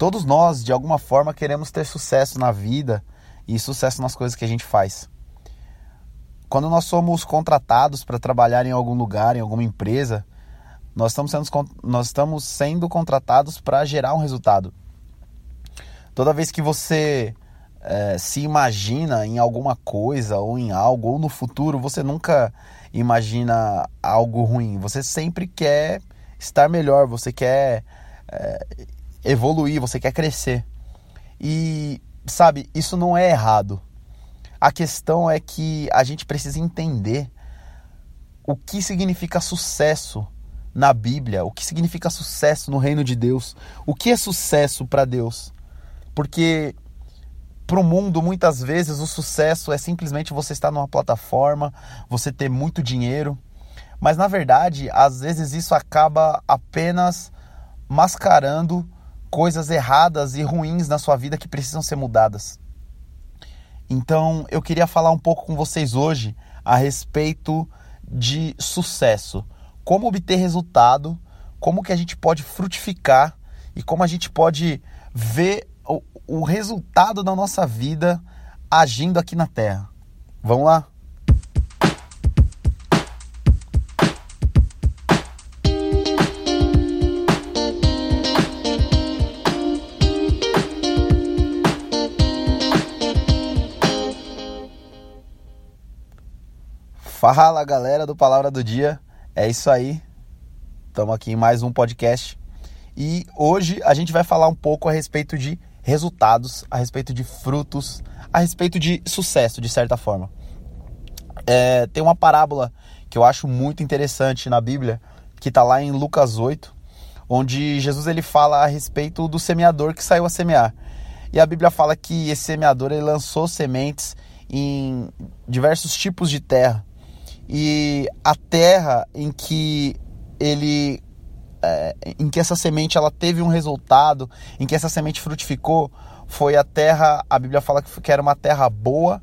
Todos nós, de alguma forma, queremos ter sucesso na vida e sucesso nas coisas que a gente faz. Quando nós somos contratados para trabalhar em algum lugar, em alguma empresa, nós estamos sendo, nós estamos sendo contratados para gerar um resultado. Toda vez que você é, se imagina em alguma coisa ou em algo, ou no futuro, você nunca imagina algo ruim. Você sempre quer estar melhor, você quer é, evoluir, você quer crescer. E, sabe, isso não é errado. A questão é que a gente precisa entender o que significa sucesso na Bíblia, o que significa sucesso no reino de Deus, o que é sucesso para Deus. Porque para o mundo, muitas vezes, o sucesso é simplesmente você estar numa plataforma, você ter muito dinheiro. Mas na verdade, às vezes isso acaba apenas mascarando coisas erradas e ruins na sua vida que precisam ser mudadas. Então, eu queria falar um pouco com vocês hoje a respeito de sucesso, como obter resultado, como que a gente pode frutificar e como a gente pode ver o, o resultado da nossa vida agindo aqui na Terra. Vamos lá? Fala galera do Palavra do Dia, é isso aí. Estamos aqui em mais um podcast e hoje a gente vai falar um pouco a respeito de resultados, a respeito de frutos, a respeito de sucesso, de certa forma. É, tem uma parábola que eu acho muito interessante na Bíblia, que está lá em Lucas 8, onde Jesus ele fala a respeito do semeador que saiu a semear. E a Bíblia fala que esse semeador ele lançou sementes em diversos tipos de terra e a terra em que ele é, em que essa semente ela teve um resultado, em que essa semente frutificou, foi a terra, a Bíblia fala que era uma terra boa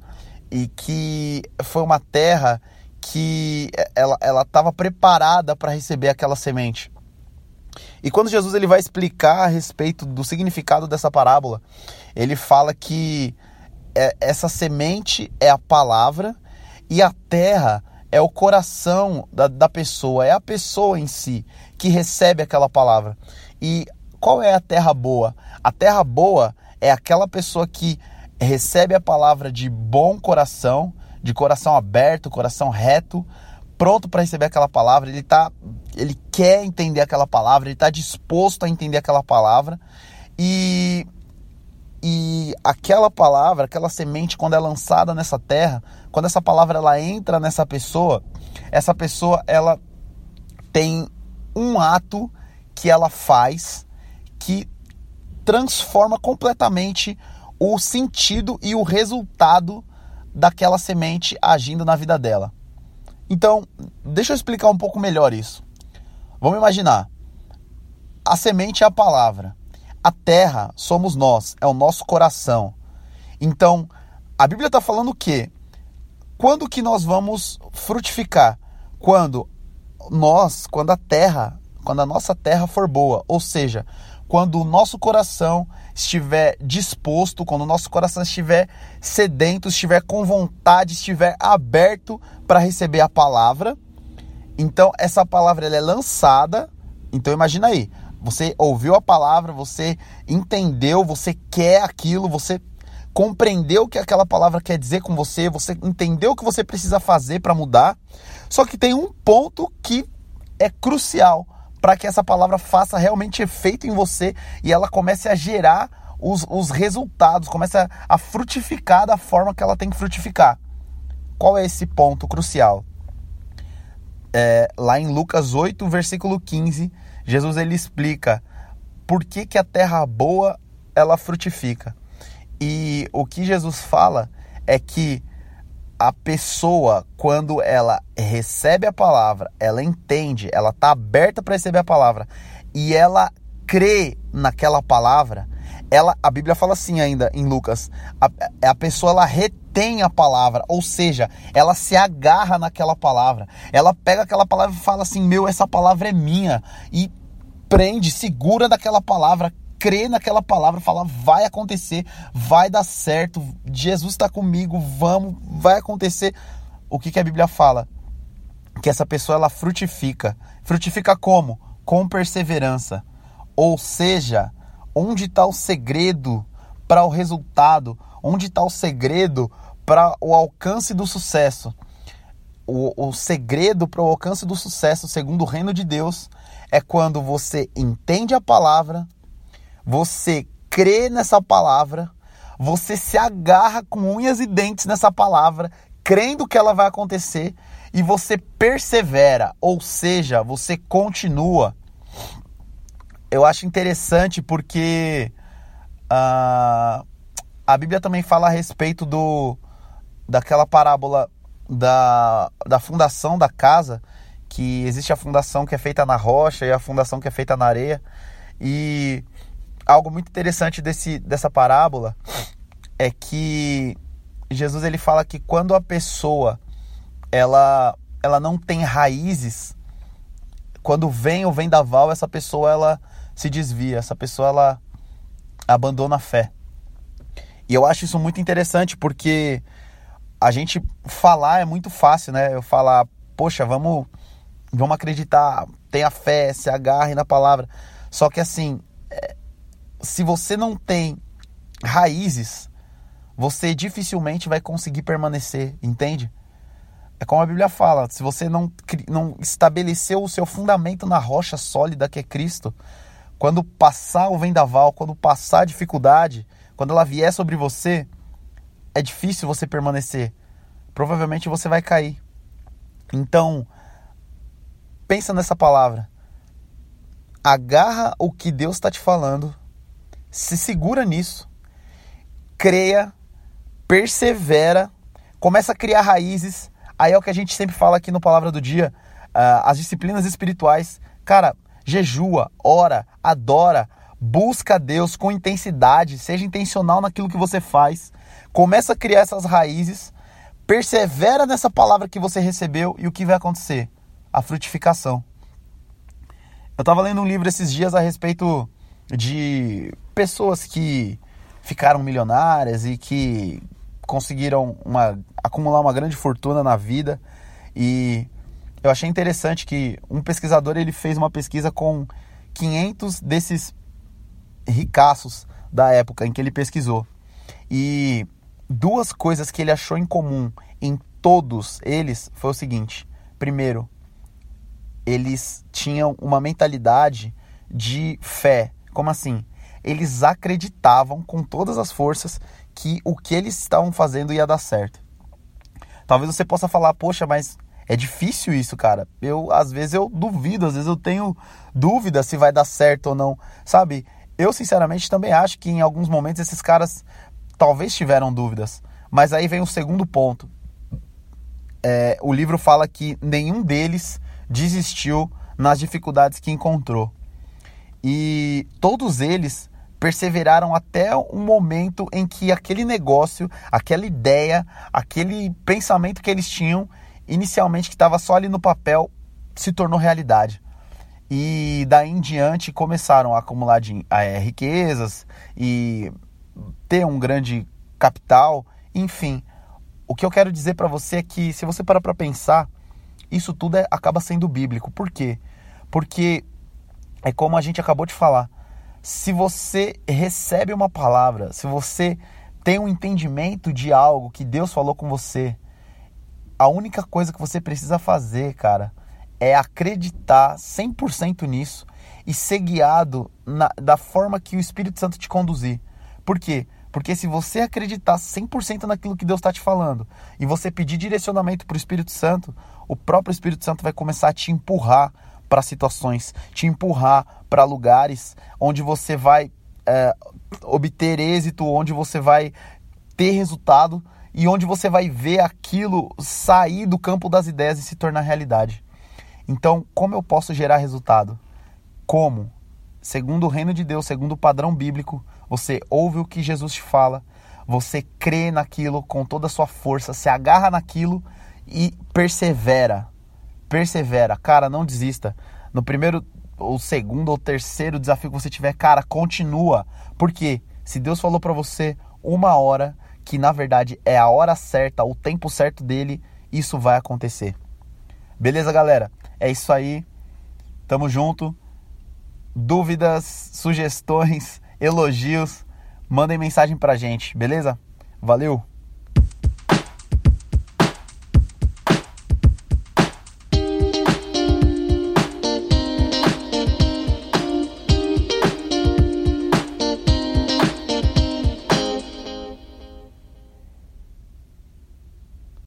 e que foi uma terra que ela estava preparada para receber aquela semente. E quando Jesus ele vai explicar a respeito do significado dessa parábola, ele fala que é, essa semente é a palavra e a terra é o coração da, da pessoa, é a pessoa em si que recebe aquela palavra. E qual é a terra boa? A terra boa é aquela pessoa que recebe a palavra de bom coração, de coração aberto, coração reto, pronto para receber aquela palavra, ele tá ele quer entender aquela palavra, ele está disposto a entender aquela palavra e e aquela palavra, aquela semente, quando é lançada nessa terra, quando essa palavra ela entra nessa pessoa, essa pessoa ela tem um ato que ela faz que transforma completamente o sentido e o resultado daquela semente agindo na vida dela. Então, deixa eu explicar um pouco melhor isso. Vamos imaginar. A semente é a palavra. A terra somos nós, é o nosso coração. Então, a Bíblia está falando o quê? Quando que nós vamos frutificar? Quando nós, quando a terra, quando a nossa terra for boa, ou seja, quando o nosso coração estiver disposto, quando o nosso coração estiver sedento, estiver com vontade, estiver aberto para receber a palavra, então essa palavra ela é lançada. Então imagina aí, você ouviu a palavra, você entendeu, você quer aquilo, você compreendeu o que aquela palavra quer dizer com você, você entendeu o que você precisa fazer para mudar. Só que tem um ponto que é crucial para que essa palavra faça realmente efeito em você e ela comece a gerar os, os resultados, comece a, a frutificar da forma que ela tem que frutificar. Qual é esse ponto crucial? É, lá em Lucas 8, versículo 15, Jesus ele explica por que, que a terra boa ela frutifica. E o que Jesus fala é que a pessoa, quando ela recebe a palavra, ela entende, ela está aberta para receber a palavra e ela crê naquela palavra, ela, a Bíblia fala assim ainda em Lucas, a, a pessoa ela retém a palavra, ou seja, ela se agarra naquela palavra, ela pega aquela palavra e fala assim, meu, essa palavra é minha, e prende, segura daquela palavra, crê naquela palavra, fala, vai acontecer, vai dar certo, Jesus está comigo, vamos, vai acontecer. O que, que a Bíblia fala? Que essa pessoa ela frutifica. Frutifica como? Com perseverança. Ou seja, onde está o segredo para o resultado? Onde está o segredo para o alcance do sucesso? O, o segredo para o alcance do sucesso, segundo o reino de Deus, é quando você entende a palavra, você crê nessa palavra, você se agarra com unhas e dentes nessa palavra, crendo que ela vai acontecer e você persevera, ou seja, você continua. Eu acho interessante porque uh, a Bíblia também fala a respeito do daquela parábola da, da fundação da casa, que existe a fundação que é feita na rocha e a fundação que é feita na areia. E algo muito interessante desse, dessa parábola é que Jesus ele fala que quando a pessoa ela, ela não tem raízes, quando vem o vendaval, essa pessoa ela se desvia, essa pessoa ela abandona a fé. E eu acho isso muito interessante porque a gente falar é muito fácil, né? Eu falar, poxa, vamos, vamos acreditar, tenha fé, se agarre na palavra. Só que assim, se você não tem raízes, você dificilmente vai conseguir permanecer, entende? É como a Bíblia fala, se você não, não estabeleceu o seu fundamento na rocha sólida que é Cristo, quando passar o vendaval, quando passar a dificuldade, quando ela vier sobre você, é difícil você permanecer. Provavelmente você vai cair. Então, pensa nessa palavra. Agarra o que Deus está te falando, se segura nisso, creia, persevera, começa a criar raízes. Aí é o que a gente sempre fala aqui no Palavra do Dia, uh, as disciplinas espirituais. Cara, jejua, ora, adora, busca Deus com intensidade, seja intencional naquilo que você faz. Começa a criar essas raízes, persevera nessa palavra que você recebeu e o que vai acontecer? A frutificação. Eu estava lendo um livro esses dias a respeito de pessoas que ficaram milionárias e que conseguiram uma, acumular uma grande fortuna na vida. E eu achei interessante que um pesquisador ele fez uma pesquisa com 500 desses ricaços da época em que ele pesquisou. E duas coisas que ele achou em comum em todos eles foi o seguinte: primeiro, eles tinham uma mentalidade de fé. Como assim? Eles acreditavam com todas as forças que o que eles estavam fazendo ia dar certo. Talvez você possa falar, poxa, mas é difícil isso, cara. Eu às vezes eu duvido, às vezes eu tenho dúvida se vai dar certo ou não. Sabe? Eu sinceramente também acho que em alguns momentos esses caras talvez tiveram dúvidas. Mas aí vem o segundo ponto. É, o livro fala que nenhum deles desistiu nas dificuldades que encontrou. E todos eles perseveraram até um momento em que aquele negócio, aquela ideia, aquele pensamento que eles tinham inicialmente que estava só ali no papel se tornou realidade. E daí em diante começaram a acumular de, é, riquezas e ter um grande capital, enfim. O que eu quero dizer para você é que se você parar para pensar, isso tudo é, acaba sendo bíblico. Por quê? Porque é como a gente acabou de falar. Se você recebe uma palavra, se você tem um entendimento de algo que Deus falou com você, a única coisa que você precisa fazer, cara, é acreditar 100% nisso e ser guiado na, da forma que o Espírito Santo te conduzir. Por quê? Porque se você acreditar 100% naquilo que Deus está te falando e você pedir direcionamento para o Espírito Santo, o próprio Espírito Santo vai começar a te empurrar para situações, te empurrar para lugares onde você vai é, obter êxito, onde você vai ter resultado e onde você vai ver aquilo sair do campo das ideias e se tornar realidade. Então, como eu posso gerar resultado? Como? Segundo o reino de Deus, segundo o padrão bíblico, você ouve o que Jesus te fala, você crê naquilo com toda a sua força, se agarra naquilo e persevera. Persevera, cara, não desista. No primeiro ou segundo ou terceiro desafio que você tiver, cara, continua. Porque se Deus falou para você uma hora, que na verdade é a hora certa, o tempo certo dele, isso vai acontecer. Beleza, galera? É isso aí. Tamo junto. Dúvidas, sugestões, elogios, mandem mensagem pra gente, beleza? Valeu!